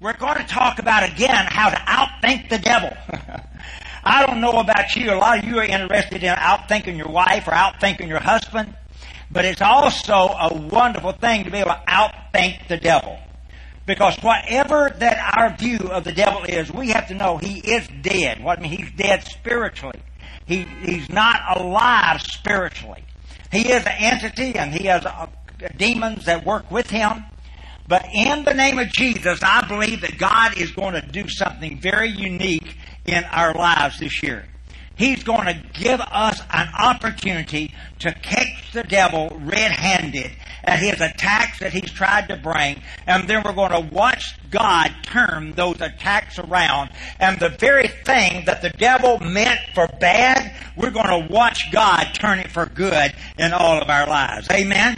we're going to talk about again how to outthink the devil. I don't know about you. A lot of you are interested in outthinking your wife or outthinking your husband. But it's also a wonderful thing to be able to outthink the devil. Because whatever that our view of the devil is, we have to know he is dead. What I mean, he's dead spiritually. He, he's not alive spiritually. He is an entity and he has uh, demons that work with him. But in the name of Jesus, I believe that God is going to do something very unique in our lives this year. He's going to give us an opportunity to catch the devil red-handed at his attacks that he's tried to bring. And then we're going to watch God turn those attacks around. And the very thing that the devil meant for bad, we're going to watch God turn it for good in all of our lives. Amen?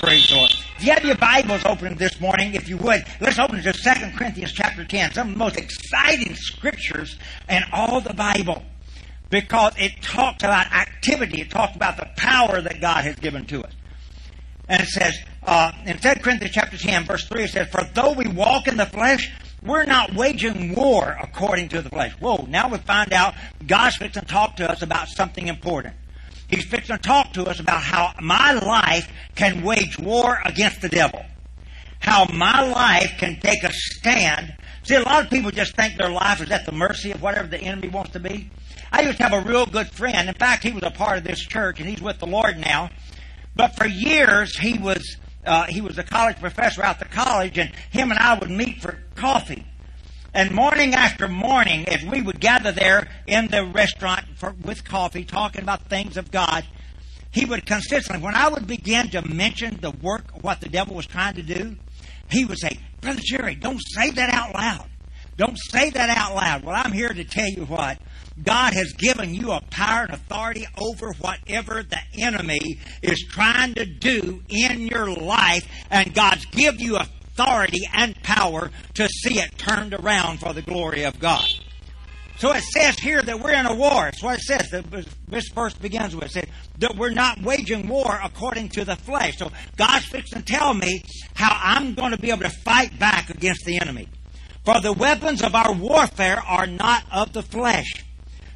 Praise the Lord. If you have your Bibles open this morning, if you would, let's open to 2 Corinthians chapter 10. Some of the most exciting scriptures in all the Bible. Because it talks about activity. It talks about the power that God has given to us. And it says, uh, in 2 Corinthians chapter 10, verse 3, it says, For though we walk in the flesh, we're not waging war according to the flesh. Whoa, now we find out God's fixing to talk to us about something important. He's fixing to talk to us about how my life can wage war against the devil. How my life can take a stand. See, a lot of people just think their life is at the mercy of whatever the enemy wants to be. I used to have a real good friend. In fact, he was a part of this church, and he's with the Lord now. But for years, he was uh, he was a college professor out the college, and him and I would meet for coffee. And morning after morning, as we would gather there in the restaurant for, with coffee, talking about things of God, he would consistently, when I would begin to mention the work, what the devil was trying to do, he would say, Brother Jerry, don't say that out loud. Don't say that out loud. Well, I'm here to tell you what. God has given you a power and authority over whatever the enemy is trying to do in your life, and God's give you a authority and power to see it turned around for the glory of God. So it says here that we're in a war. That's what it says. This verse begins with. It says that we're not waging war according to the flesh. So God's fixing to tell me how I'm going to be able to fight back against the enemy. For the weapons of our warfare are not of the flesh,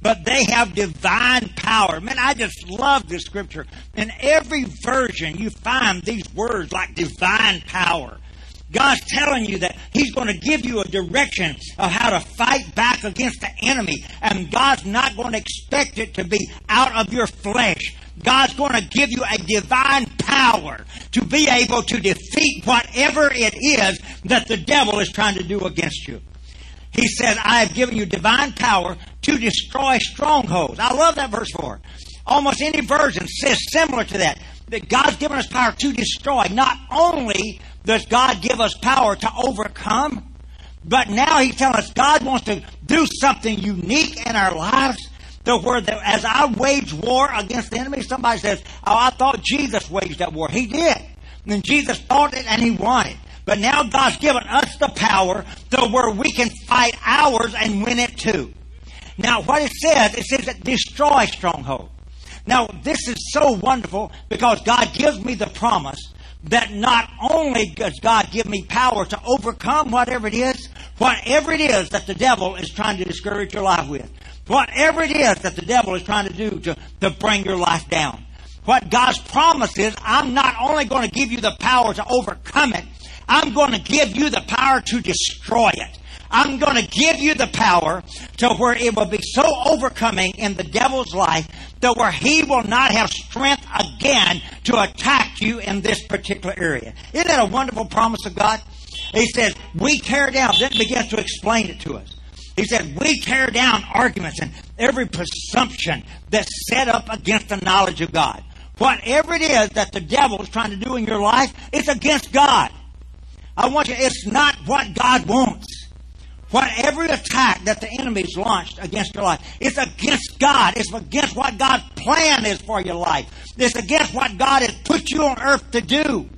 but they have divine power. Man, I just love this scripture. In every version, you find these words like divine power. God's telling you that He's going to give you a direction of how to fight back against the enemy. And God's not going to expect it to be out of your flesh. God's going to give you a divine power to be able to defeat whatever it is that the devil is trying to do against you. He says, I have given you divine power to destroy strongholds. I love that verse 4. Almost any version says similar to that. That God's given us power to destroy not only does God give us power to overcome? But now He's telling us God wants to do something unique in our lives. To where as I wage war against the enemy, somebody says, "Oh, I thought Jesus waged that war." He did. And Jesus fought it and He won it. But now God's given us the power to where we can fight ours and win it too. Now, what it says, it says that destroy stronghold. Now, this is so wonderful because God gives me the promise that not only does God give me power to overcome whatever it is, whatever it is that the devil is trying to discourage your life with, whatever it is that the devil is trying to do to, to bring your life down. What God's promise is, I'm not only going to give you the power to overcome it, I'm going to give you the power to destroy it. I'm going to give you the power to where it will be so overcoming in the devil's life that where he will not have strength again to attack you in this particular area. Isn't that a wonderful promise of God? He says, we tear down, then begins to explain it to us. He said, we tear down arguments and every presumption that's set up against the knowledge of God. Whatever it is that the devil is trying to do in your life, it's against God. I want you, it's not what God wants. What every attack that the enemy's launched against your life, it's against God. It's against what God's plan is for your life. It's against what God has put you on earth to do.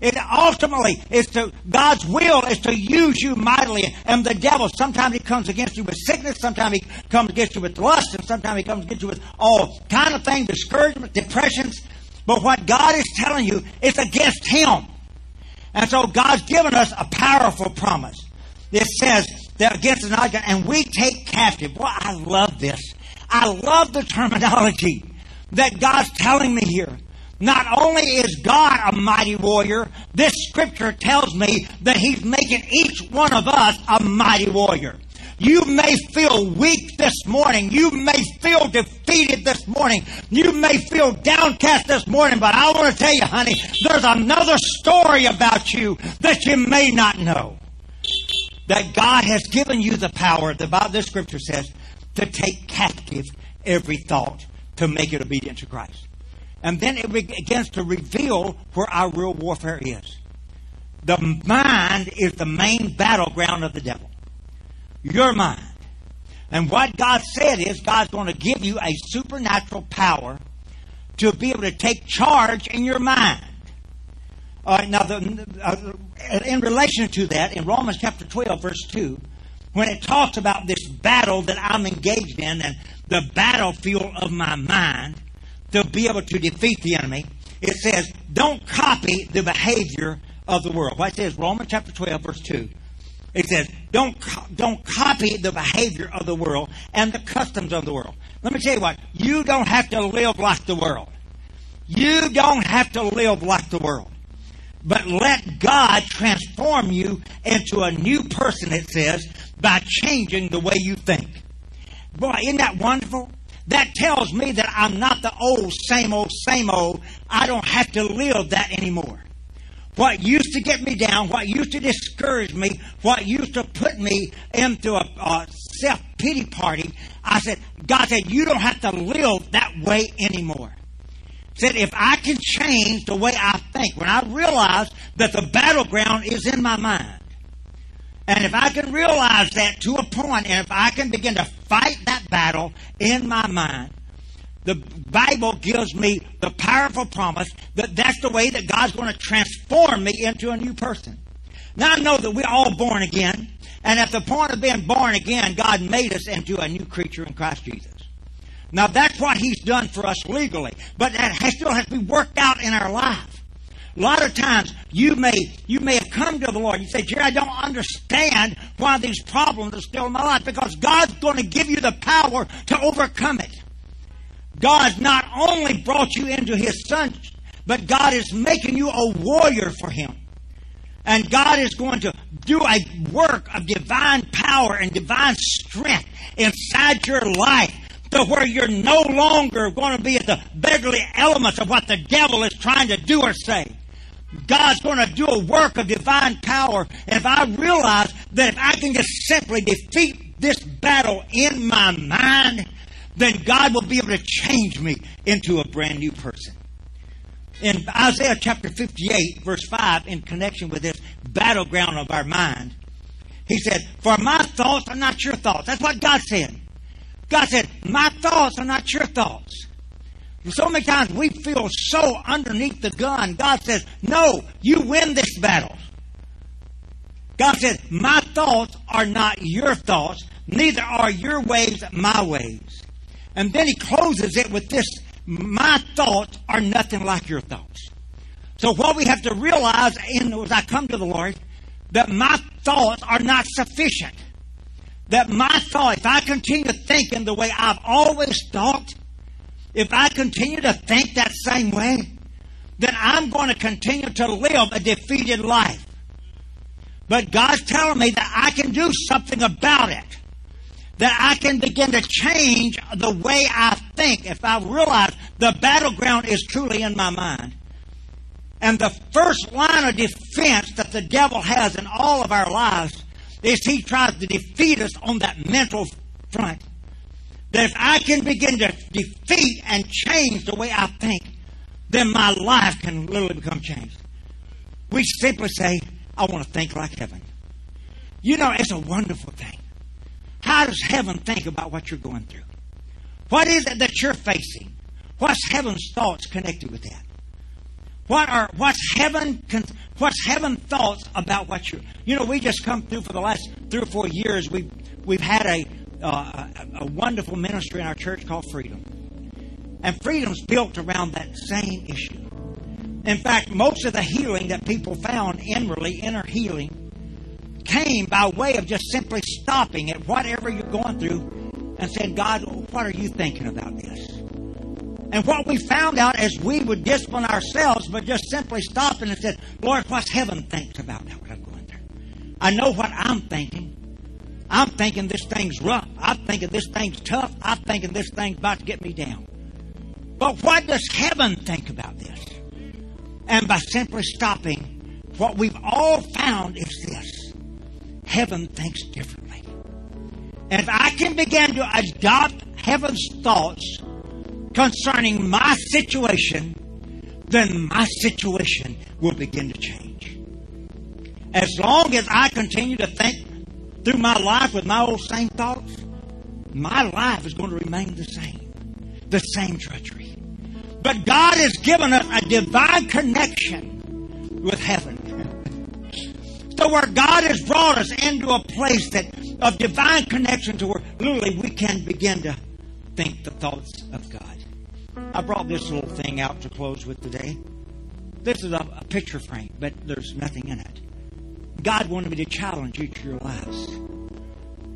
It ultimately is to God's will is to use you mightily, and the devil sometimes he comes against you with sickness, sometimes he comes against you with lust, and sometimes he comes against you with all kind of things, discouragement, depressions. But what God is telling you is against him, and so God's given us a powerful promise. It says that against the knowledge, and we take captive. Well, I love this. I love the terminology that God's telling me here. Not only is God a mighty warrior, this scripture tells me that He's making each one of us a mighty warrior. You may feel weak this morning. You may feel defeated this morning. You may feel downcast this morning, but I want to tell you, honey, there's another story about you that you may not know. That God has given you the power, the Bible, this scripture says, to take captive every thought to make it obedient to Christ. And then it begins to reveal where our real warfare is. The mind is the main battleground of the devil. Your mind. And what God said is God's going to give you a supernatural power to be able to take charge in your mind. Now, the, uh, in relation to that, in Romans chapter 12, verse 2, when it talks about this battle that I'm engaged in and the battlefield of my mind to be able to defeat the enemy, it says, don't copy the behavior of the world. What it says, Romans chapter 12, verse 2. It says, don't, don't copy the behavior of the world and the customs of the world. Let me tell you what, you don't have to live like the world. You don't have to live like the world. But let God transform you into a new person, it says, by changing the way you think. Boy, isn't that wonderful? That tells me that I'm not the old, same old, same old. I don't have to live that anymore. What used to get me down, what used to discourage me, what used to put me into a, a self pity party, I said, God said, you don't have to live that way anymore. Said, if I can change the way I think, when I realize that the battleground is in my mind, and if I can realize that to a point, and if I can begin to fight that battle in my mind, the Bible gives me the powerful promise that that's the way that God's going to transform me into a new person. Now I know that we're all born again, and at the point of being born again, God made us into a new creature in Christ Jesus. Now that's what He's done for us legally, but that has, still has to be worked out in our life. A lot of times you may you may have come to the Lord. You say, Jerry, I don't understand why these problems are still in my life because God's going to give you the power to overcome it. God not only brought you into His Son, but God is making you a warrior for Him. And God is going to do a work of divine power and divine strength inside your life to where you're no longer going to be at the beggarly elements of what the devil is trying to do or say. God's going to do a work of divine power. And if I realize that if I can just simply defeat this battle in my mind, then God will be able to change me into a brand new person. In Isaiah chapter 58, verse 5, in connection with this battleground of our mind, he said, For my thoughts are not your thoughts. That's what God said. God said, My thoughts are not your thoughts. So many times we feel so underneath the gun. God says, No, you win this battle. God said, My thoughts are not your thoughts, neither are your ways my ways. And then he closes it with this My thoughts are nothing like your thoughts. So what we have to realize in, as I come to the Lord, that my thoughts are not sufficient. That my thought, if I continue thinking the way I've always thought, if I continue to think that same way, then I'm going to continue to live a defeated life. But God's telling me that I can do something about it. That I can begin to change the way I think if I realize the battleground is truly in my mind. And the first line of defense that the devil has in all of our lives is he tries to defeat us on that mental front that if I can begin to defeat and change the way I think, then my life can literally become changed. We simply say, I want to think like heaven. You know, it's a wonderful thing. How does heaven think about what you're going through? What is it that you're facing? What's heaven's thoughts connected with that? What are what's heaven what's heaven thoughts about what you you know we just come through for the last three or four years we've we've had a uh, a, a wonderful ministry in our church called Freedom. And freedom's built around that same issue. In fact, most of the healing that people found inwardly, inner healing, came by way of just simply stopping at whatever you're going through and saying, God, what are you thinking about this? And what we found out as we would discipline ourselves, but just simply stopping and said, Lord, what's heaven thinks about that what I'm going through? I know what I'm thinking. I'm thinking this thing's rough. I'm thinking this thing's tough. I'm thinking this thing's about to get me down. But what does heaven think about this? And by simply stopping, what we've all found is this heaven thinks differently. And if I can begin to adopt heaven's thoughts concerning my situation, then my situation will begin to change. As long as I continue to think through my life with my old same thoughts, my life is going to remain the same. The same drudgery. But God has given us a divine connection with heaven. so where God has brought us into a place that of divine connection to where literally we can begin to think the thoughts of God. I brought this little thing out to close with today. This is a, a picture frame, but there's nothing in it. God wanted me to challenge each of your lives.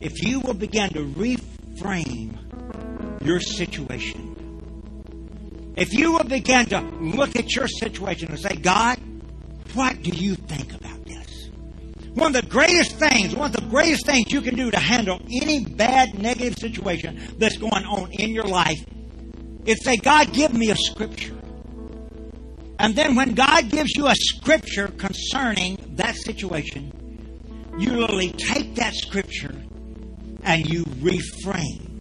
If you will begin to reframe your situation, if you will begin to look at your situation and say, God, what do you think about this? One of the greatest things, one of the greatest things you can do to handle any bad, negative situation that's going on in your life is say, God, give me a scripture. And then when God gives you a scripture concerning that situation, you literally take that scripture and you reframe.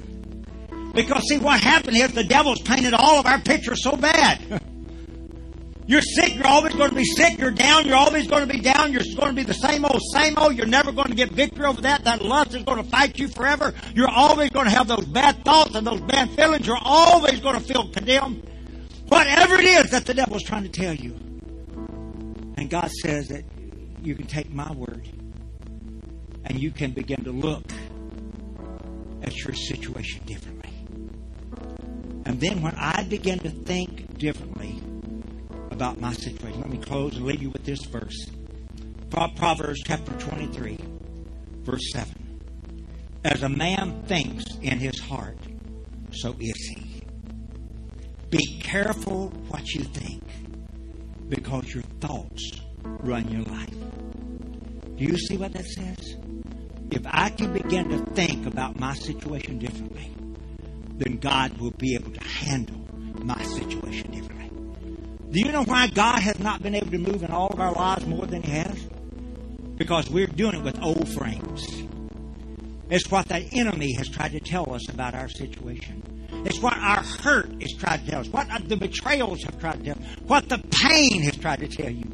Because see what happened is the devil's painted all of our pictures so bad. You're sick, you're always going to be sick. You're down, you're always going to be down. You're going to be the same old, same old. You're never going to get victory over that. That lust is going to fight you forever. You're always going to have those bad thoughts and those bad feelings. You're always going to feel condemned. Whatever it is that the devil is trying to tell you. And God says that you can take my word and you can begin to look at your situation differently. And then when I begin to think differently about my situation, let me close and leave you with this verse. Proverbs chapter 23, verse 7. As a man thinks in his heart, so is he. Be careful what you think because your thoughts run your life. Do you see what that says? If I can begin to think about my situation differently, then God will be able to handle my situation differently. Do you know why God has not been able to move in all of our lives more than He has? Because we're doing it with old frames. It's what the enemy has tried to tell us about our situation. It's what our hurt is trying to tell us, what the betrayals have tried to tell us, what the pain has tried to tell you.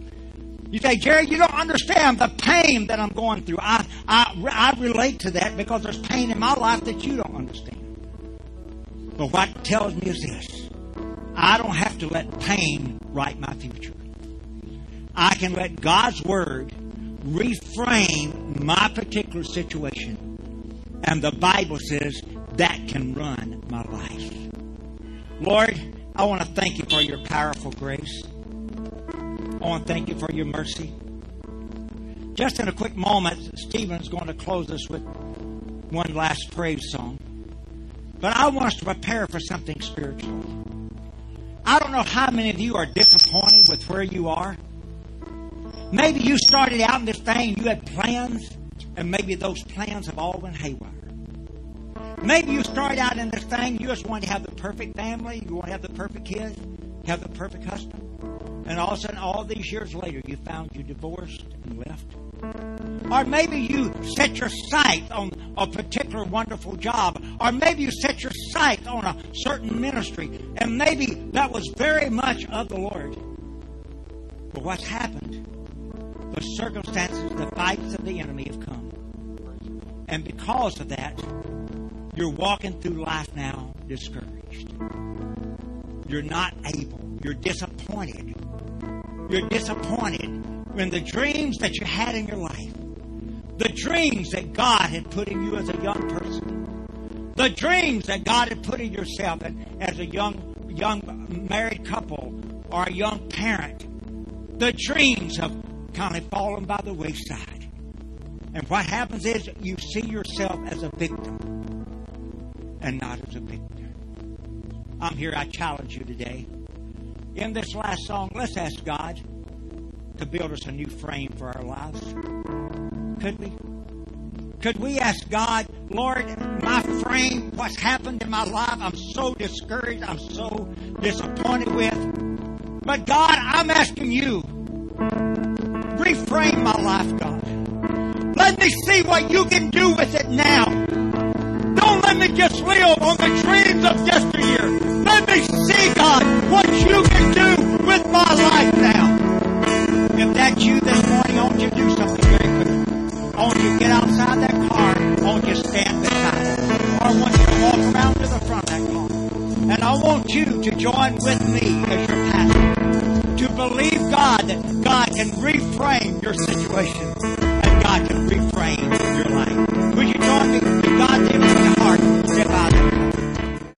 You say, Jerry, you don't understand the pain that I'm going through. I, I, I relate to that because there's pain in my life that you don't understand. But what tells me is this I don't have to let pain write my future. I can let God's Word reframe my particular situation. And the Bible says that can run my life. Lord, I want to thank you for your powerful grace. I want to thank you for your mercy. Just in a quick moment, Stephen's going to close us with one last praise song. But I want us to prepare for something spiritual. I don't know how many of you are disappointed with where you are. Maybe you started out in this thing, you had plans, and maybe those plans have all been haywire. Maybe you started out in this thing, you just wanted to have the perfect family, you want to have the perfect kids, have the perfect husband. And all of a sudden, all these years later, you found you divorced and left. Or maybe you set your sight on a particular wonderful job. Or maybe you set your sight on a certain ministry. And maybe that was very much of the Lord. But what's happened? The circumstances, the fights of the enemy have come. And because of that, you're walking through life now discouraged. You're not able. You're disappointed. You're disappointed when the dreams that you had in your life, the dreams that God had put in you as a young person, the dreams that God had put in yourself as a young young married couple or a young parent, the dreams have kind of fallen by the wayside. And what happens is you see yourself as a victim and not as a victor. I'm here, I challenge you today. In this last song, let's ask God to build us a new frame for our lives. Could we? Could we ask God, Lord, my frame, what's happened in my life, I'm so discouraged, I'm so disappointed with. But God, I'm asking you, reframe my life, God. Let me see what you can do with it now. Don't let me just live on the dreams and God